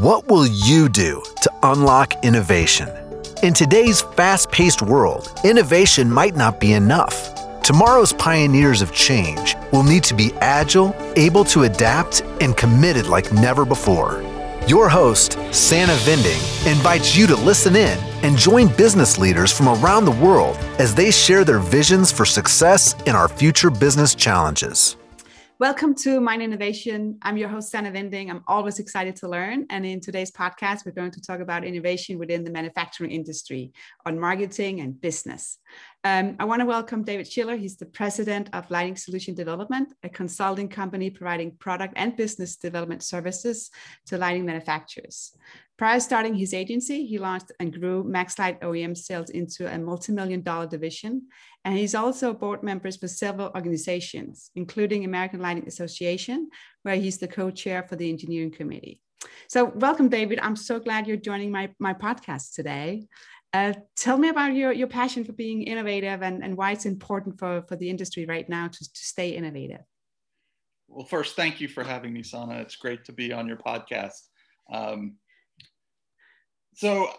What will you do to unlock innovation? In today's fast paced world, innovation might not be enough. Tomorrow's pioneers of change will need to be agile, able to adapt, and committed like never before. Your host, Sana Vinding, invites you to listen in and join business leaders from around the world as they share their visions for success in our future business challenges. Welcome to Mind Innovation. I'm your host, Sana Vinding. I'm always excited to learn. And in today's podcast, we're going to talk about innovation within the manufacturing industry on marketing and business. Um, I want to welcome David Schiller. He's the president of Lighting Solution Development, a consulting company providing product and business development services to lighting manufacturers. Prior to starting his agency, he launched and grew MaxLite OEM sales into a multi-million dollar division. And he's also board members for several organizations, including American Lighting Association, where he's the co-chair for the engineering committee. So welcome, David. I'm so glad you're joining my, my podcast today. Uh, tell me about your, your passion for being innovative and, and why it's important for, for the industry right now to, to stay innovative. Well, first, thank you for having me, Sana. It's great to be on your podcast. Um, so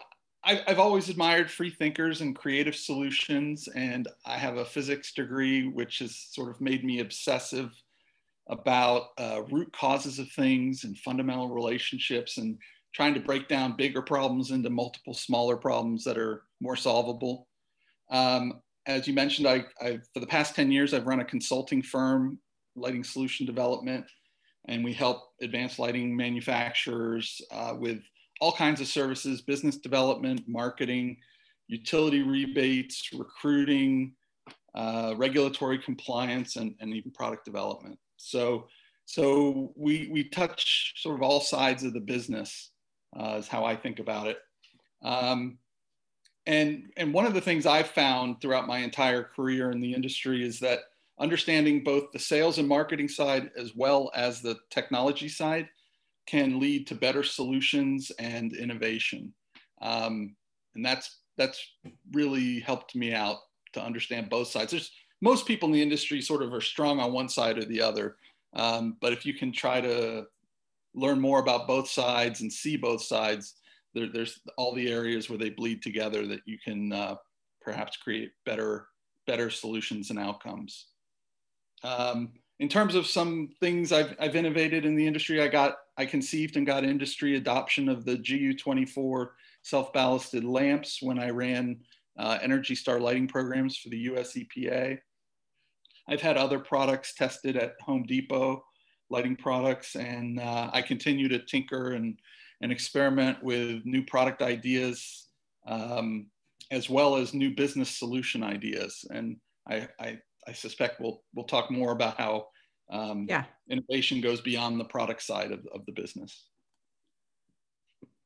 I, have always admired free thinkers and creative solutions, and I have a physics degree, which has sort of made me obsessive about uh, root causes of things and fundamental relationships and trying to break down bigger problems into multiple smaller problems that are more solvable. Um, as you mentioned, I, I, for the past 10 years, I've run a consulting firm, lighting solution development, and we help advanced lighting manufacturers uh, with all kinds of services, business development, marketing, utility rebates, recruiting, uh, regulatory compliance, and, and even product development. So, so we, we touch sort of all sides of the business uh, is how I think about it. Um, and, and one of the things I've found throughout my entire career in the industry is that understanding both the sales and marketing side as well as the technology side can lead to better solutions and innovation. Um, and that's that's really helped me out to understand both sides. There's most people in the industry sort of are strong on one side or the other, um, but if you can try to learn more about both sides and see both sides, there, there's all the areas where they bleed together that you can uh, perhaps create better better solutions and outcomes. Um, in terms of some things I've, I've innovated in the industry, I got I conceived and got industry adoption of the GU24 self-ballasted lamps when I ran uh, Energy Star lighting programs for the US EPA. I've had other products tested at Home Depot, lighting products, and uh, I continue to tinker and, and experiment with new product ideas um, as well as new business solution ideas. And I, I, I suspect we'll, we'll talk more about how um, yeah. innovation goes beyond the product side of, of the business.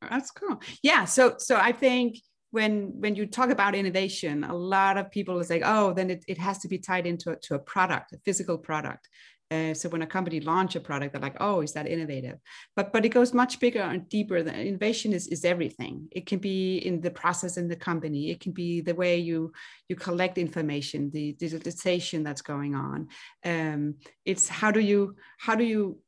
That's cool. Yeah. So, so I think when when you talk about innovation, a lot of people is like, oh, then it, it has to be tied into a, to a product, a physical product. Uh, so when a company launch a product, they're like, oh, is that innovative? But but it goes much bigger and deeper. The innovation is, is everything. It can be in the process in the company. It can be the way you you collect information, the digitalization that's going on. Um, it's how do you how do you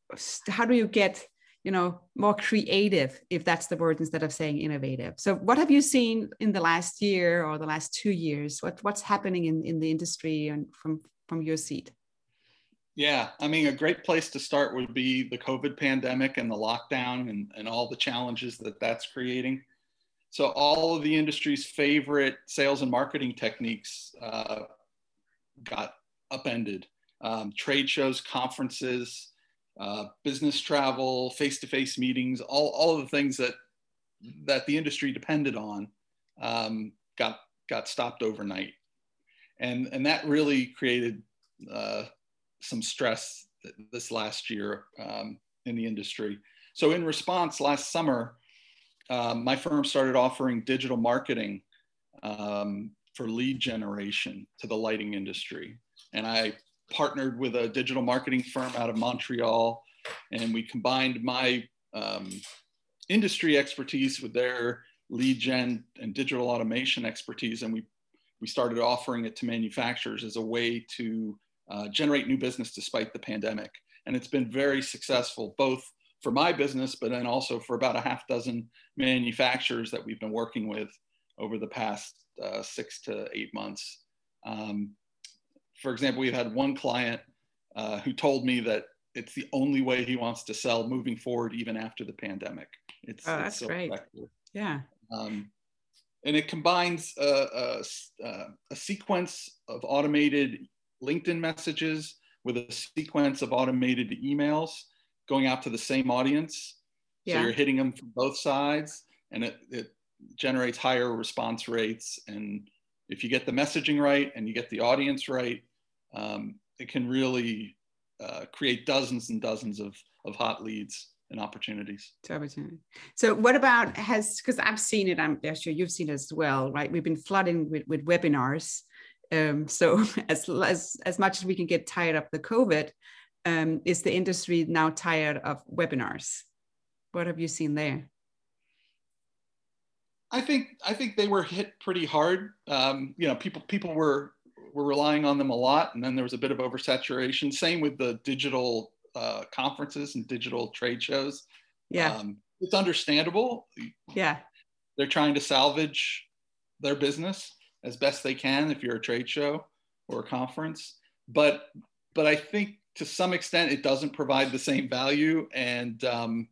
how do you get you know more creative if that's the word instead of saying innovative so what have you seen in the last year or the last two years what what's happening in in the industry and from from your seat yeah, I mean, a great place to start would be the COVID pandemic and the lockdown and, and all the challenges that that's creating. So, all of the industry's favorite sales and marketing techniques uh, got upended. Um, trade shows, conferences, uh, business travel, face-to-face meetings, all, all of the things that that the industry depended on um, got got stopped overnight, and and that really created uh, some stress this last year um, in the industry. So in response, last summer, um, my firm started offering digital marketing um, for lead generation to the lighting industry. And I partnered with a digital marketing firm out of Montreal, and we combined my um, industry expertise with their lead gen and digital automation expertise, and we we started offering it to manufacturers as a way to uh, generate new business despite the pandemic. And it's been very successful, both for my business, but then also for about a half dozen manufacturers that we've been working with over the past uh, six to eight months. Um, for example, we've had one client uh, who told me that it's the only way he wants to sell moving forward, even after the pandemic. It's, oh, that's so great. Effective. Yeah. Um, and it combines a, a, a, sequence of automated LinkedIn messages with a sequence of automated emails going out to the same audience. Yeah. So you're hitting them from both sides, and it, it generates higher response rates. And if you get the messaging right and you get the audience right, um, it can really uh, create dozens and dozens of, of hot leads and opportunities. To opportunity. So what about has, because I've seen it, I'm sure you've seen it as well, right? We've been flooding with, with webinars. Um, so as, as, as much as we can get tired of the COVID, um, is the industry now tired of webinars? What have you seen there? I think I think they were hit pretty hard. Um, you know, people people were were relying on them a lot, and then there was a bit of oversaturation. Same with the digital uh, conferences and digital trade shows. Yeah, um, it's understandable. Yeah, they're trying to salvage their business as best they can if you're a trade show or a conference. But but I think to some extent it doesn't provide the same value, and um,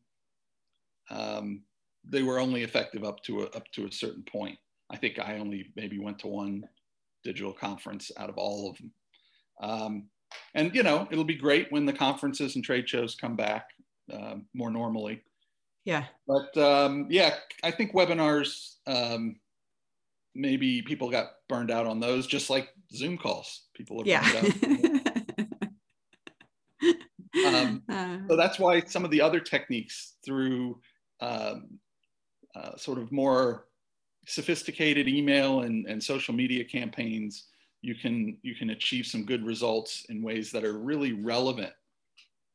um, they were only effective up to a, up to a certain point. I think I only maybe went to one digital conference out of all of them. Um, and you know, it'll be great when the conferences and trade shows come back uh, more normally. Yeah. But um, yeah, I think webinars, um, maybe people got burned out on those, just like Zoom calls. People are yeah. um, uh. so that's why some of the other techniques through um, uh, sort of more sophisticated email and, and social media campaigns, you can, you can achieve some good results in ways that are really relevant.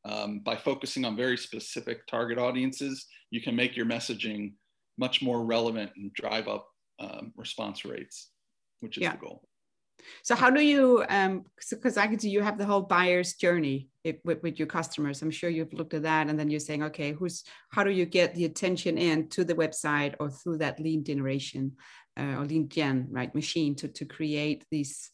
Um, by focusing on very specific target audiences, you can make your messaging much more relevant and drive up um, response rates, which is yeah. the goal. So how do you, um, because I can see you have the whole buyer's journey with, with your customers. I'm sure you've looked at that and then you're saying, okay, who's, how do you get the attention in to the website or through that lead generation uh, or lead gen, right, machine to, to create these,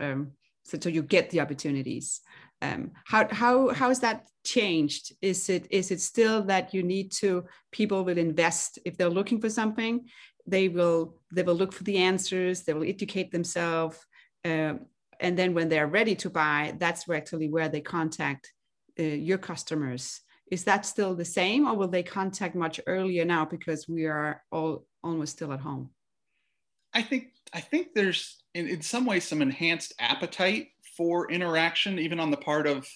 um, so, so you get the opportunities. Um, how how how has that changed? Is it is it still that you need to people will invest if they're looking for something, they will they will look for the answers, they will educate themselves, um, and then when they're ready to buy, that's actually where they contact uh, your customers. Is that still the same, or will they contact much earlier now because we are all almost still at home? I think I think there's in, in some ways some enhanced appetite for interaction, even on the part of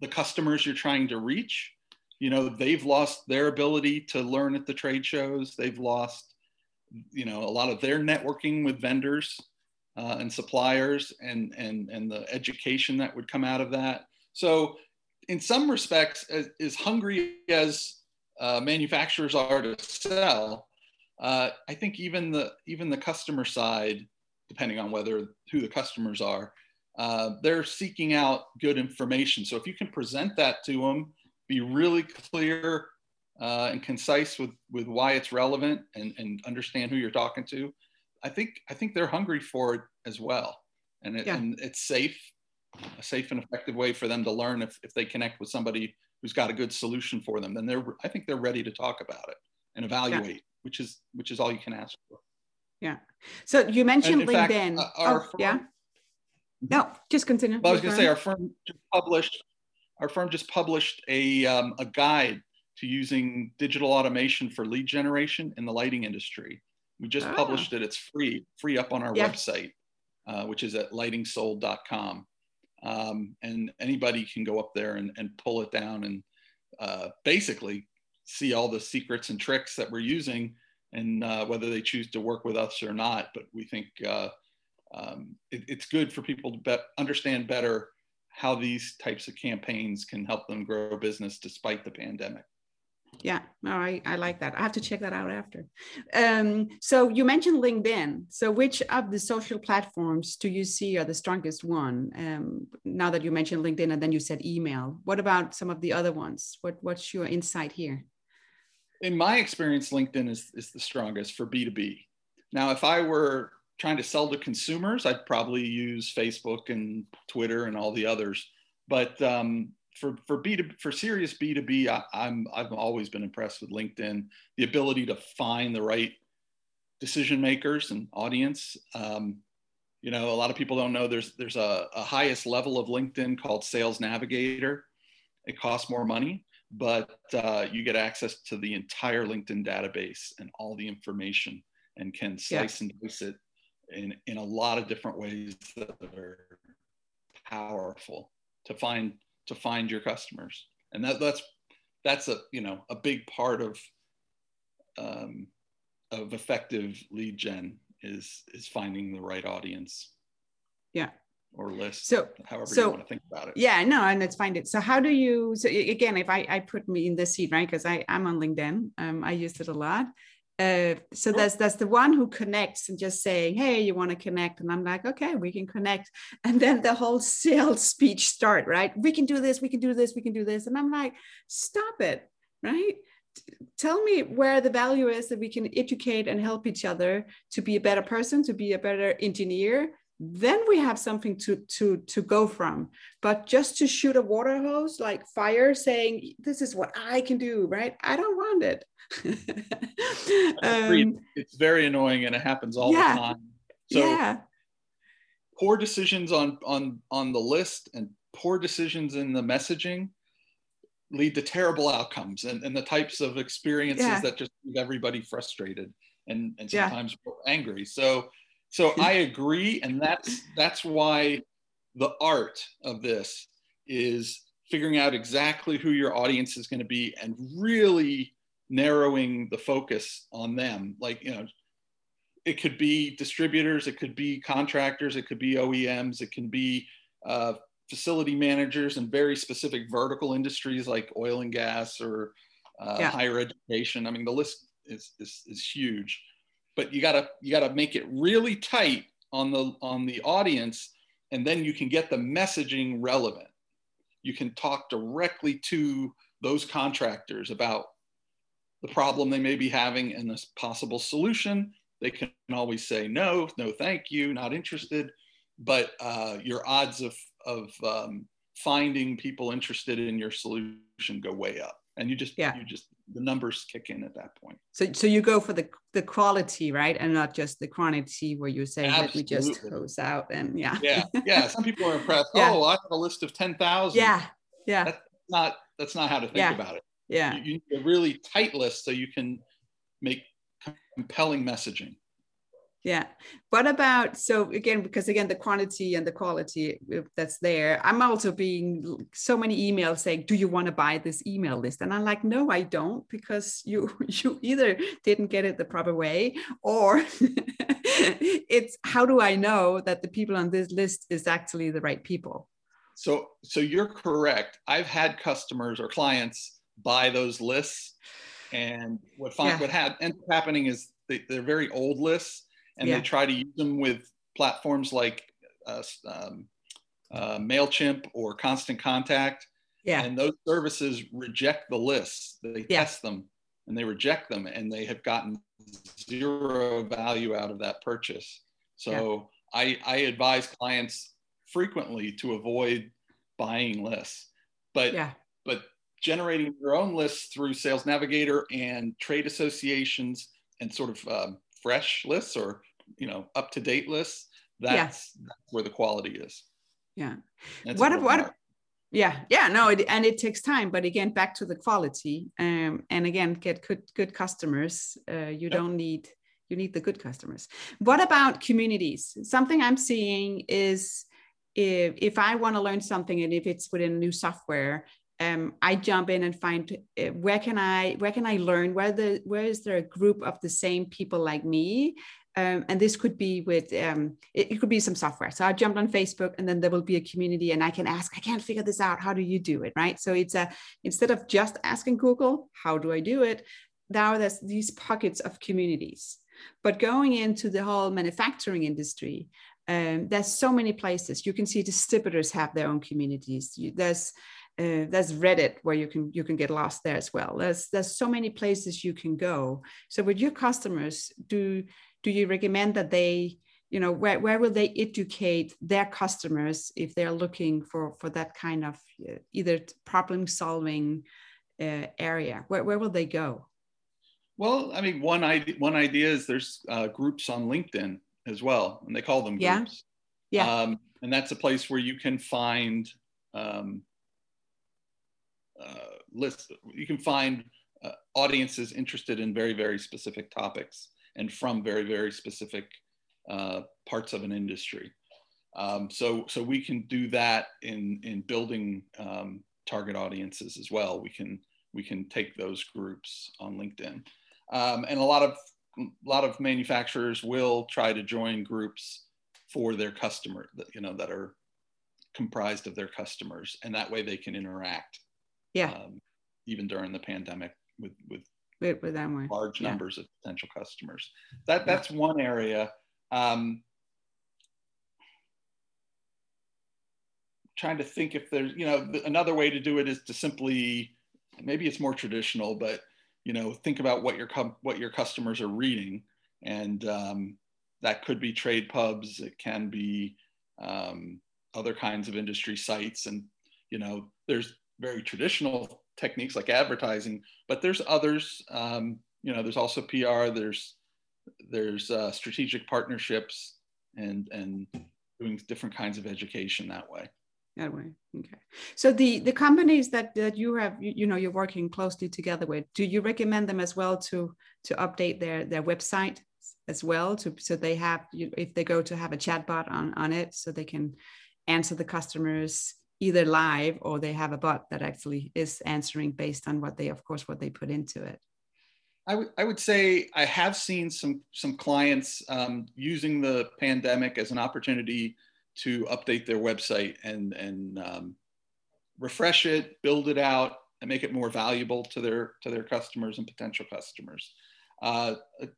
the customers you're trying to reach. You know, they've lost their ability to learn at the trade shows. They've lost, you know, a lot of their networking with vendors uh, and suppliers and, and, and the education that would come out of that. So in some respects, as, as hungry as uh, manufacturers are to sell, uh, I think even the, even the customer side, depending on whether who the customers are, uh, they're seeking out good information. So if you can present that to them, be really clear uh, and concise with, with why it's relevant and, and understand who you're talking to, I think I think they're hungry for it as well, and, it, yeah. and it's safe, a safe and effective way for them to learn if, if they connect with somebody who's got a good solution for them. Then they're I think they're ready to talk about it and evaluate, yeah. which is which is all you can ask for. Yeah. So you mentioned LinkedIn. Fact, uh, oh, firm, yeah. No, just continue. Well, I was going to say our firm just published our firm just published a um, a guide to using digital automation for lead generation in the lighting industry. We just oh. published it. It's free, free up on our yeah. website, uh, which is at lightingsold.com. Um, and anybody can go up there and, and pull it down and uh, basically see all the secrets and tricks that we're using and uh, whether they choose to work with us or not. But we think uh, um, it, it's good for people to be- understand better how these types of campaigns can help them grow business despite the pandemic. Yeah. No I, I like that. I have to check that out after. Um, so you mentioned linkedin. So which of the social platforms do you see are the strongest one? Um, now that you mentioned linkedin and then you said email what about some of the other ones? What what's your insight here? In my experience linkedin is, is the strongest for b2b now if i were trying to sell to consumers i'd probably use facebook and twitter and all the others. But um, for for B to for serious B two B, I'm I've always been impressed with LinkedIn. The ability to find the right decision makers and audience. Um, you know, a lot of people don't know there's there's a, a highest level of LinkedIn called Sales Navigator. It costs more money, but uh, you get access to the entire LinkedIn database and all the information, and can slice yeah. and dice it in in a lot of different ways that are powerful to find to find your customers. And that, that's that's a you know a big part of um, of effective lead gen is is finding the right audience. Yeah. Or list so however so, you want to think about it. Yeah no and let's find it. So how do you so again if i i put me in this seat right because i i'm on linkedin um i used it a lot uh, so that's that's the one who connects and just saying hey you want to connect? And i'm like okay we can connect. And then the whole sales speech start right? We can do this we can do this we can do this. And i'm like stop it right? Tell me where the value is that we can educate and help each other to be a better person to be a better engineer then we have something to to to go from. But just to shoot a water hose like fire saying this is what i can do right? I don't want it. Um, it's very annoying and it happens all yeah, the time. So yeah. poor decisions on on on the list and poor decisions in the messaging lead to terrible outcomes and, and the types of experiences yeah. that just leave everybody frustrated and, and sometimes yeah. angry. So so I agree, and that's that's why the art of this is figuring out exactly who your audience is going to be and really narrowing the focus on them. Like you know, it could be distributors, it could be contractors, it could be OEMs, it can be uh, facility managers in very specific vertical industries like oil and gas or uh, yeah. higher education. I mean, the list is, is, is huge but you gotta you gotta make it really tight on the on the audience and then you can get the messaging relevant. You can talk directly to those contractors about the problem they may be having and this possible solution. They can always say no no thank you not interested. But uh, your odds of of um, finding people interested in your solution go way up and you just yeah. you just the numbers kick in at that point. So, so you go for the the quality, right, and not just the quantity, where you say, "Let me just close out," and yeah, yeah, yeah. Some people are impressed. yeah. Oh, I have a list of ten thousand. Yeah, yeah. That's not that's not how to think yeah. about it. Yeah, you, you need a really tight list so you can make compelling messaging yeah. What about so again because again the quantity and the quality uh, that's there. I'm also being so many emails saying do you want to buy this email list? And i'm like no i don't because you you either didn't get it the proper way or it's how do i know that the people on this list is actually the right people? So so you're correct. I've had customers or clients buy those lists and what find, yeah. what had ends up happening is they, they're very old lists and yeah. they try to use them with platforms like uh, um, uh, MailChimp or Constant Contact. Yeah. And those services reject the lists. They yeah. test them and they reject them and they have gotten zero value out of that purchase. So yeah. I, I advise clients frequently to avoid buying lists. But yeah. but generating your own lists through Sales Navigator and trade associations and sort of um, fresh lists or you know up to date lists that's, yeah. that's where the quality is. Yeah. That's what what yeah yeah no it, and it takes time but again back to the quality um, and again get good good customers uh, you don't need you need the good customers. What about communities? Something i'm seeing is if, if i want to learn something and if it's within new software um, I jump in and find uh, where can I where can I learn? Where the where is there a group of the same people like me? Um, and this could be with um, it, it, could be some software. So i jumped on facebook and then there will be a community and i can ask i can't figure this out. How do you do it? Right? So it's a instead of just asking google how do i do it? Now there's these pockets of communities. But going into the whole manufacturing industry um, there's so many places. You can see distributors have their own communities. You, there's uh, there's Reddit where you can you can get lost there as well. There's there's so many places you can go. So with your customers, do do you recommend that they you know where, where will they educate their customers if they're looking for for that kind of uh, either problem solving uh, area where, where will they go well i mean one idea one idea is there's uh, groups on linkedin as well and they call them groups yeah, yeah. Um, and that's a place where you can find um, uh, lists you can find uh, audiences interested in very very specific topics and from very, very specific uh, parts of an industry. Um, so, so we can do that in, in building um, target audiences as well. We can, we can take those groups on LinkedIn. Um, and a lot of, a lot of manufacturers will try to join groups for their customer, that, you know, that are comprised of their customers. And that way they can interact. Yeah. Um, even during the pandemic with, with with, with large yeah. numbers of potential customers. That that's yeah. one area. Um, trying to think if there's you know another way to do it is to simply maybe it's more traditional, but you know think about what your what your customers are reading, and um, that could be trade pubs. It can be um, other kinds of industry sites, and you know there's very traditional techniques like advertising, but there's others. Um, you know, there's also PR. There's there's uh, strategic partnerships and and doing different kinds of education that way. That way, okay. So the the companies that that you have, you, you know, you're working closely together with. Do you recommend them as well to to update their their website as well to so they have if they go to have a chatbot on on it so they can answer the customers either live or they have a bot that actually is answering based on what they of course what they put into it. I, I would say i have seen some some clients um, using the pandemic as an opportunity to update their website and and um, refresh it build it out and make it more valuable to their to their customers and potential customers. Uh, a,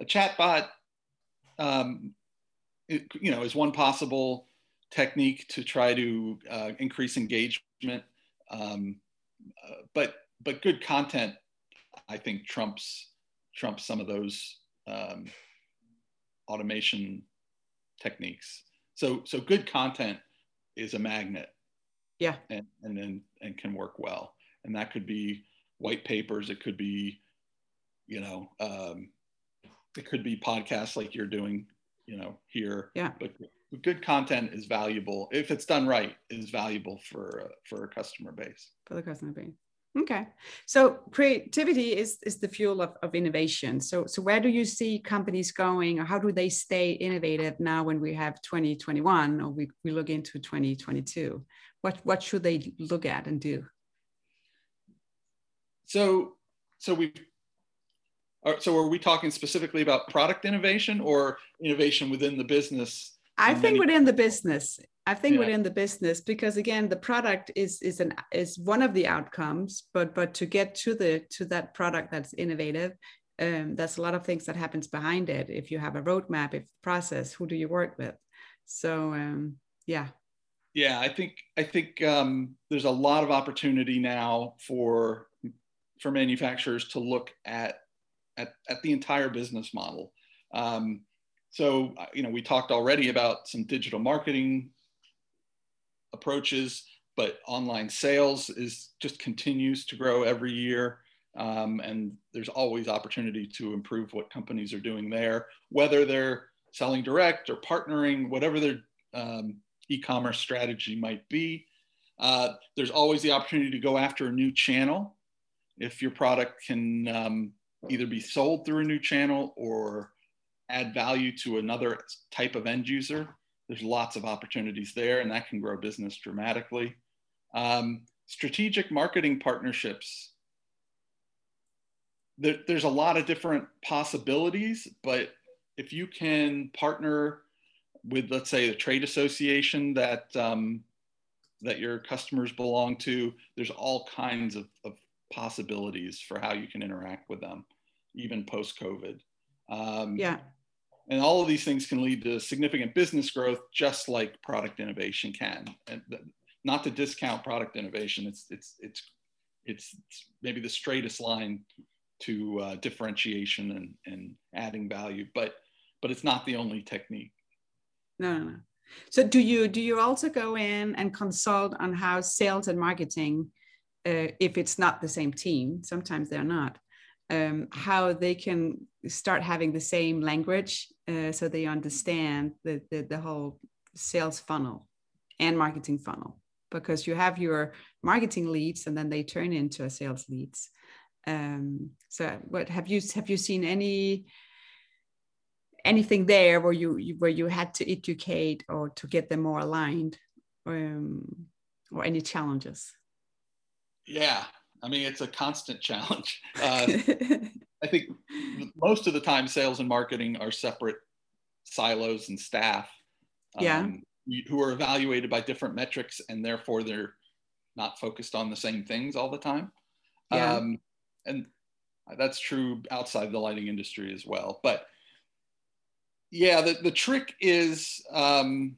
a chatbot um, it, you know is one possible technique to try to uh, increase engagement. Um, uh, but but good content, I think trumps trumps some of those um, automation techniques. So so good content is a magnet. Yeah. And and then and can work well. And that could be white papers. It could be, you know, um, it could be podcasts like you're doing, you know, here. Yeah. But good content is valuable if it's done right is valuable for uh, for a customer base. For the customer base. Okay. So creativity is is the fuel of, of innovation. So so where do you see companies going or how do they stay innovative now when we have 2021 or we, we look into 2022 what what should they look at and do? So so we so are we talking specifically about product innovation or innovation within the business I think within the business. I think yeah. within the business because again the product is is an is one of the outcomes, but but to get to the to that product that's innovative, um, there's a lot of things that happens behind it. If you have a roadmap, if process, who do you work with? So um, yeah. Yeah, I think I think um, there's a lot of opportunity now for for manufacturers to look at at, at the entire business model. Um, so, uh, you know, we talked already about some digital marketing approaches, but online sales is just continues to grow every year. Um, and there's always opportunity to improve what companies are doing there, whether they're selling direct or partnering, whatever their um, e-commerce strategy might be. Uh, there's always the opportunity to go after a new channel. If your product can um, either be sold through a new channel or add value to another type of end user, there's lots of opportunities there, and that can grow business dramatically. Um, strategic marketing partnerships. There, there's a lot of different possibilities, but if you can partner with, let's say, a trade association that um, that your customers belong to, there's all kinds of, of possibilities for how you can interact with them, even post COVID. Um, yeah. And all of these things can lead to significant business growth, just like product innovation can. And not to discount product innovation, it's it's it's it's, maybe the straightest line to uh, differentiation and, and adding value, but but it's not the only technique. No, no, no. So do you do you also go in and consult on how sales and marketing, uh, if it's not the same team, sometimes they're not, um, how they can start having the same language uh, so they understand the, the, the whole sales funnel and marketing funnel. Because you have your marketing leads and then they turn into a sales leads. Um, so what have you have you seen any anything there where you, you where you had to educate or to get them more aligned um, or any challenges? Yeah i mean it's a constant challenge. Uh, i think most of the time sales and marketing are separate silos and staff yeah. um, who are evaluated by different metrics and therefore they're not focused on the same things all the time. Yeah. Um, and that's true outside the lighting industry as well. But yeah, the, the trick is um,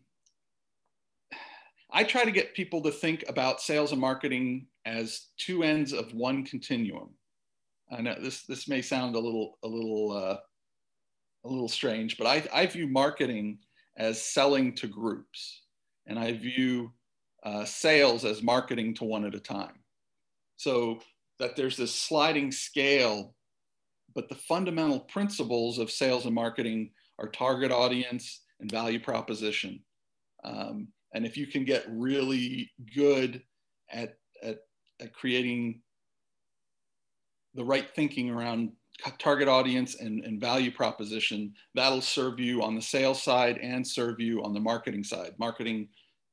I try to get people to think about sales and marketing as two ends of one continuum. I know this this may sound a little a little uh, a little strange, but I, I view marketing as selling to groups, and I view uh, sales as marketing to one at a time. So that there's this sliding scale, but the fundamental principles of sales and marketing are target audience and value proposition. Um, and if you can get really good at, at, at creating the right thinking around target audience and, and value proposition, that'll serve you on the sales side and serve you on the marketing side. Marketing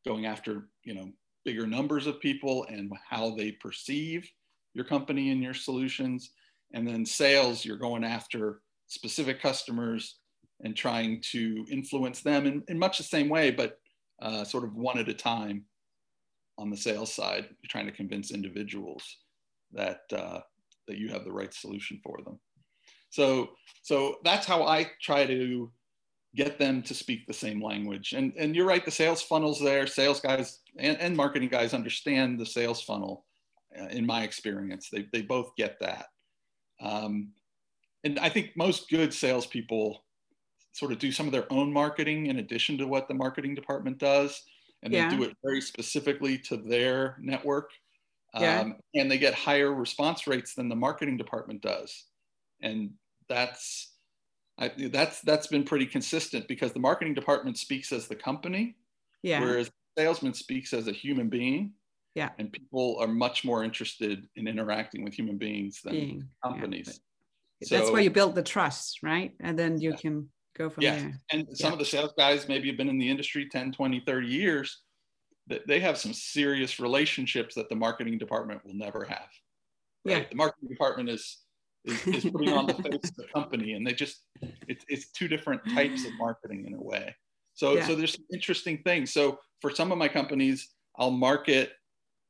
going after, you know, bigger numbers of people and how they perceive your company and your solutions. And then sales, you're going after specific customers and trying to influence them in, in much the same way, but uh, sort of one at a time on the sales side, you're trying to convince individuals that, uh, that you have the right solution for them. So, so that's how I try to get them to speak the same language. And, and you're right, the sales funnels there, sales guys and, and marketing guys understand the sales funnel uh, in my experience. They, they both get that. Um, and I think most good salespeople sort of do some of their own marketing in addition to what the marketing department does. And yeah. they do it very specifically to their network. Yeah. Um, and they get higher response rates than the marketing department does. And that's, I, that's, that's been pretty consistent because the marketing department speaks as the company, yeah. whereas the salesman speaks as a human being. Yeah. And people are much more interested in interacting with human beings than being. companies. Yeah. So, that's where you build the trust, right? And then you yeah. can go from yeah. there. And some yeah. of the sales guys maybe have been in the industry 10, 20, 30 years. That they have some serious relationships that the marketing department will never have. Right? Yeah. The marketing department is is, is putting on the face of the company and they just it's it's two different types of marketing in a way. So yeah. so there's some interesting things. So for some of my companies, I'll market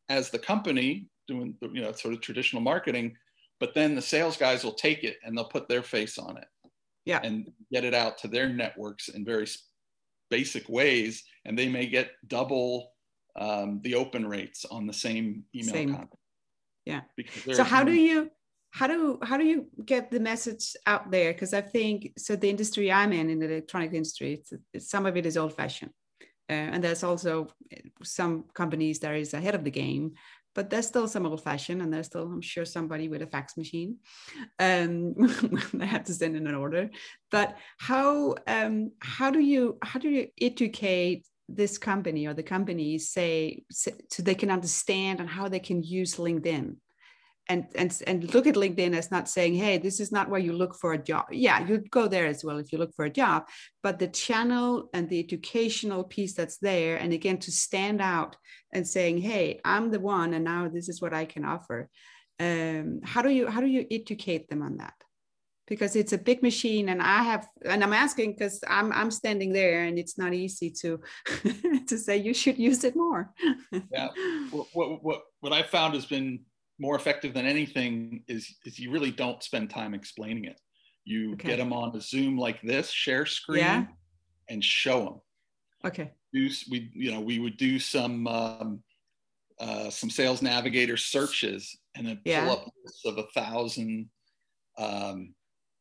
as the company doing the, you know sort of traditional marketing, but then the sales guys will take it and they'll put their face on it yeah. and get it out to their networks in very basic ways and they may get double um, the open rates on the same email same. content. Yeah. So how do you how do how do you get the message out there? Because i think so the industry i'm in in the electronic industry it's, it's, some of it is old fashioned uh, and there's also some companies that is ahead of the game but there's still some old fashioned and there's still i'm sure somebody with a fax machine um they have to send in an order. But how um how do you how do you educate this company or the companies say so they can understand and how they can use linkedin and and and look at linkedin as not saying hey this is not where you look for a job. Yeah you'd go there as well if you look for a job but the channel and the educational piece that's there and again to stand out and saying hey i'm the one and now this is what i can offer um, how do you how do you educate them on that? Because it's a big machine and i have and i'm asking because i'm i'm standing there and it's not easy to to say you should use it more. Yeah. What, what what i found has been more effective than anything is is you really don't spend time explaining it you okay. get them on a zoom like this share screen yeah. and show them okay do we you know we would do some um, uh, some sales navigator searches and then pull yeah. up lists of a thousand um,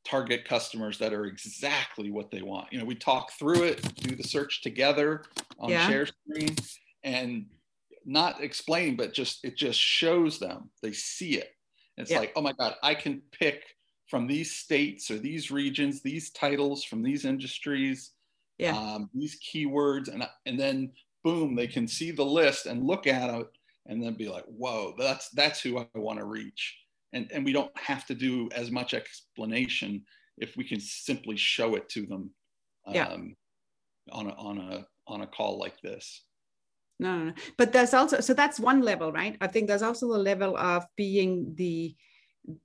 target customers that are exactly what they want. You know, we talk through it, do the search together on yeah. share screen, and not explain, but just it just shows them. They see it. It's yeah. like, oh my God, I can pick from these states or these regions, these titles from these industries, yeah. um, these keywords, and and then boom, they can see the list and look at it and then be like, whoa, that's that's who I want to reach and, and we don't have to do as much explanation if we can simply show it to them um, yeah. on, a, on, a, on a call like this. No, no, no, but there's also so that's one level, right? I think there's also the level of being the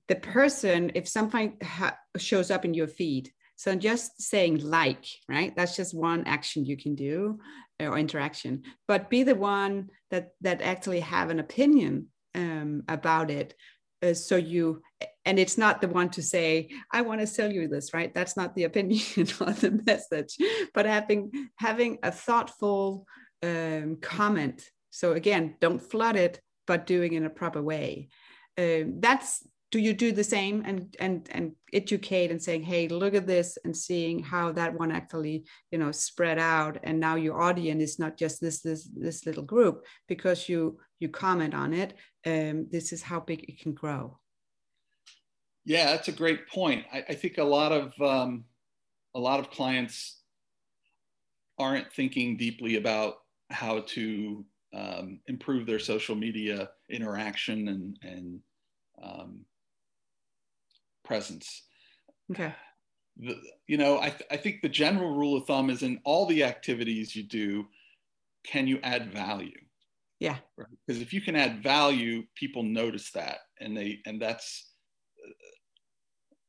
the person if something ha- shows up in your feed. So just saying like, right? That's just one action you can do or interaction. But be the one that that actually have an opinion um, about it uh, so you and it's not the one to say i want to sell you this right that's not the opinion or the message but having having a thoughtful um, comment. So again don't flood it but doing in a proper way. Um, that's do you do the same and and and educate and saying hey look at this and seeing how that one actually you know spread out and now your audience is not just this this this little group because you you comment on it. Um, this is how big it can grow. Yeah that's a great point. I, I think a lot of um, a lot of clients aren't thinking deeply about how to um, improve their social media interaction and and um, presence. Okay. The, you know, I, th- I think the general rule of thumb is in all the activities you do, can you add value? Yeah. Right? Because if you can add value, people notice that, and they and that's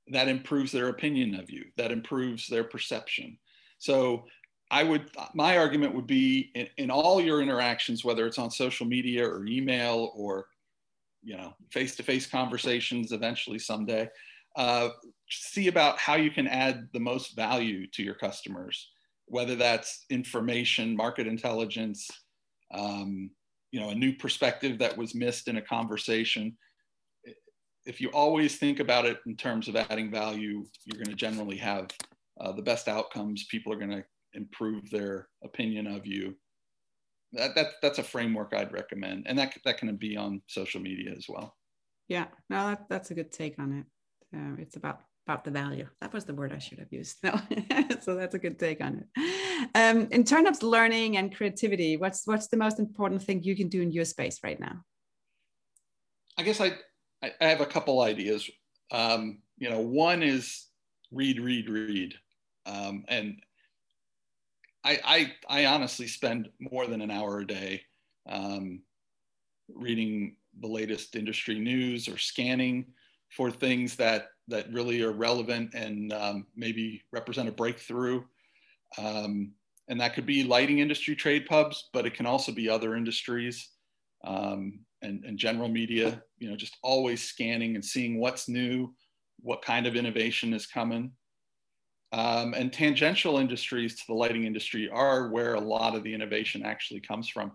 that improves their opinion of you. That improves their perception. So I would, my argument would be in, in, all your interactions, whether it's on social media or email or, you know, face-to-face conversations eventually someday, uh, see about how you can add the most value to your customers, whether that's information, market intelligence, um, you know, a new perspective that was missed in a conversation. If you always think about it in terms of adding value, you're going to generally have uh, the best outcomes. People are going to improve their opinion of you. That, that, that's a framework I'd recommend. And that, that can be on social media as well. Yeah, no, that, that's a good take on it uh, it's about about the value. That was the word I should have used. No, so that's a good take on it. Um, in terms of learning and creativity, what's what's the most important thing you can do in your space right now? I guess I I have a couple ideas. Um, you know, one is read, read, read, um, and I, I I honestly spend more than an hour a day um, reading the latest industry news or scanning for things that that really are relevant and um, maybe represent a breakthrough. Um, and that could be lighting industry trade pubs, but it can also be other industries um, and, and general media, you know, just always scanning and seeing what's new, what kind of innovation is coming. Um, and tangential industries to the lighting industry are where a lot of the innovation actually comes from.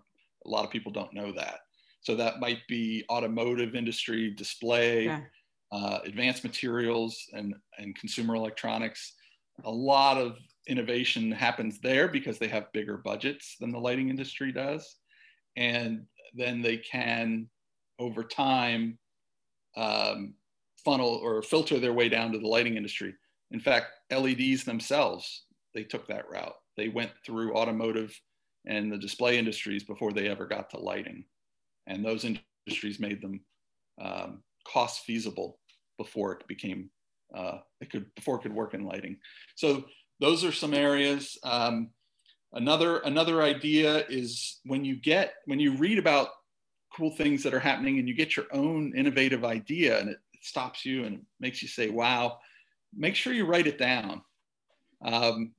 A lot of people don't know that. So that might be automotive industry, display, yeah uh, advanced materials and, and consumer electronics. A lot of innovation happens there because they have bigger budgets than the lighting industry does. And then they can, over time, um, funnel or filter their way down to the lighting industry. In fact, LEDs themselves, they took that route. They went through automotive and the display industries before they ever got to lighting. And those industries made them um, cost feasible before it became uh, it could before it could work in lighting. So those are some areas. Um, another another idea is when you get when you read about cool things that are happening and you get your own innovative idea and it stops you and makes you say, "Wow." Make sure you write it down. Um,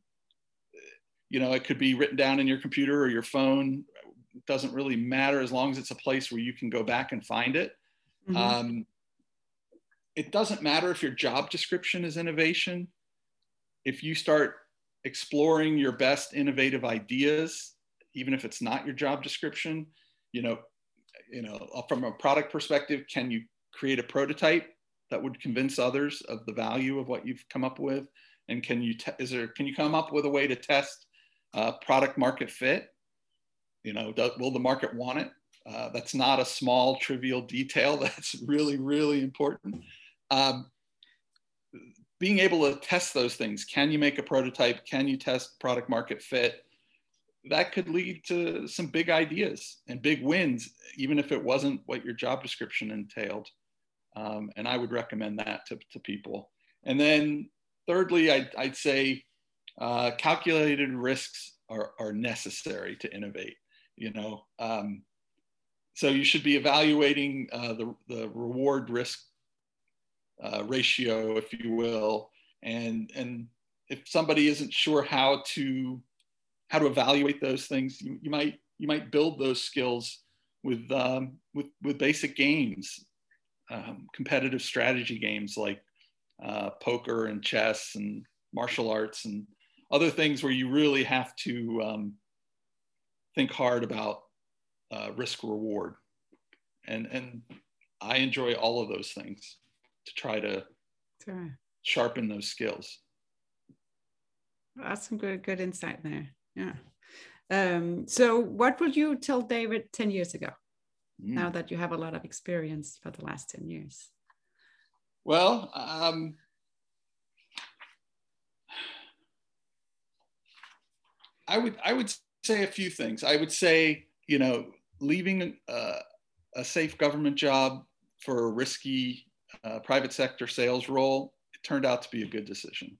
you know, it could be written down in your computer or your phone. It doesn't really matter as long as it's a place where you can go back and find it. Mm-hmm. Um, it doesn't matter if your job description is innovation. If you start exploring your best innovative ideas, even if it's not your job description, you know, you know, from a product perspective, can you create a prototype that would convince others of the value of what you've come up with? And can you te- is there can you come up with a way to test uh, product market fit? You know, do, will the market want it? Uh, that's not a small trivial detail. That's really really important. Um, being able to test those things. Can you make a prototype? Can you test product market fit? That could lead to some big ideas and big wins, even if it wasn't what your job description entailed. Um, and I would recommend that to, to people. And then thirdly, I'd, I'd say uh, calculated risks are, are necessary to innovate, you know. Um, so you should be evaluating uh, the, the reward risk uh, ratio, if you will. And, and if somebody isn't sure how to, how to evaluate those things, you, you might, you might build those skills with, um, with, with basic games um, competitive strategy games like uh, poker and chess and martial arts and other things where you really have to um, think hard about uh, risk reward. And, and I enjoy all of those things to try to sharpen those skills. That's some good, good insight there. Yeah. Um, so what would you tell David 10 years ago? Mm. now that you have a lot of experience for the last 10 years? Well, um, I would I would say a few things. I would say, you know, leaving uh, a safe government job for a risky uh, private sector sales role, it turned out to be a good decision.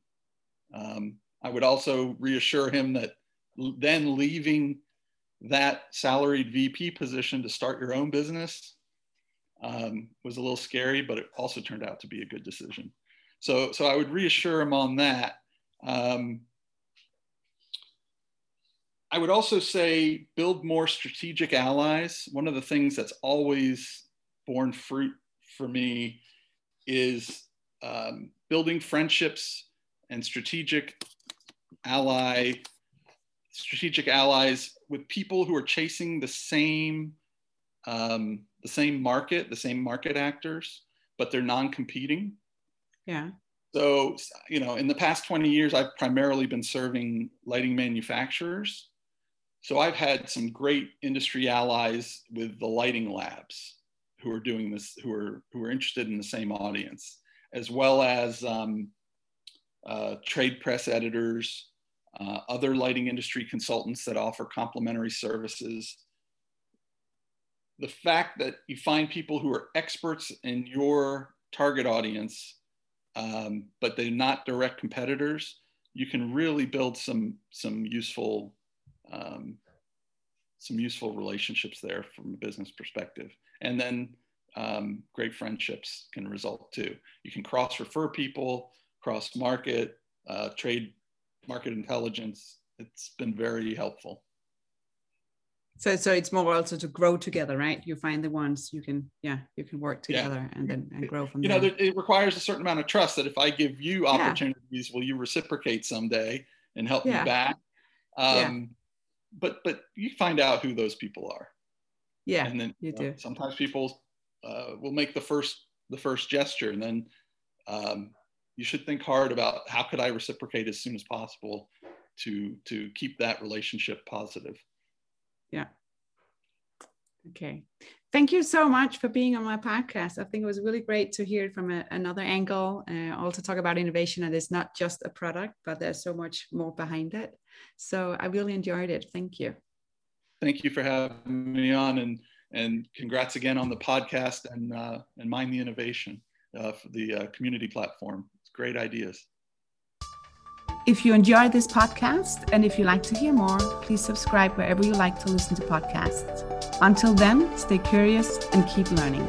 Um, I would also reassure him that then leaving that salaried VP position to start your own business um, was a little scary, but it also turned out to be a good decision. So, so I would reassure him on that. Um, I would also say build more strategic allies. One of the things that's always borne fruit for me is um, building friendships and strategic ally strategic allies with people who are chasing the same um, the same market, the same market actors, but they're non-competing. Yeah. So you know, in the past 20 years, I've primarily been serving lighting manufacturers. So I've had some great industry allies with the lighting labs who are doing this, who are who are interested in the same audience, as well as um, uh, trade press editors uh, other lighting industry consultants that offer complementary services. The fact that you find people who are experts in your target audience, um, but they're not direct competitors, you can really build some some useful um, some useful relationships there from a business perspective, and then um, great friendships can result too. You can cross refer people, cross market, uh, trade market intelligence. It's been very helpful. So, so it's more also to grow together, right? You find the ones you can, yeah, you can work together yeah. and then and grow from you there. know, it requires a certain amount of trust that if I give you opportunities, yeah. will you reciprocate someday and help yeah. me back? Um, yeah. But but you find out who those people are. Yeah, and then you, you know, do. Sometimes people uh, will make the first the first gesture, and then um, you should think hard about how could I reciprocate as soon as possible to to keep that relationship positive. Yeah. Okay. Thank you so much for being on my podcast. I think it was really great to hear from a, another angle, uh, also talk about innovation and it's not just a product, but there's so much more behind it. So I really enjoyed it. Thank you. Thank you for having me on and and congrats again on the podcast and uh, and mind the innovation uh, for the uh, community platform great ideas. If you enjoyed this podcast and if you like to hear more, please subscribe wherever you like to listen to podcasts. Until then, stay curious and keep learning.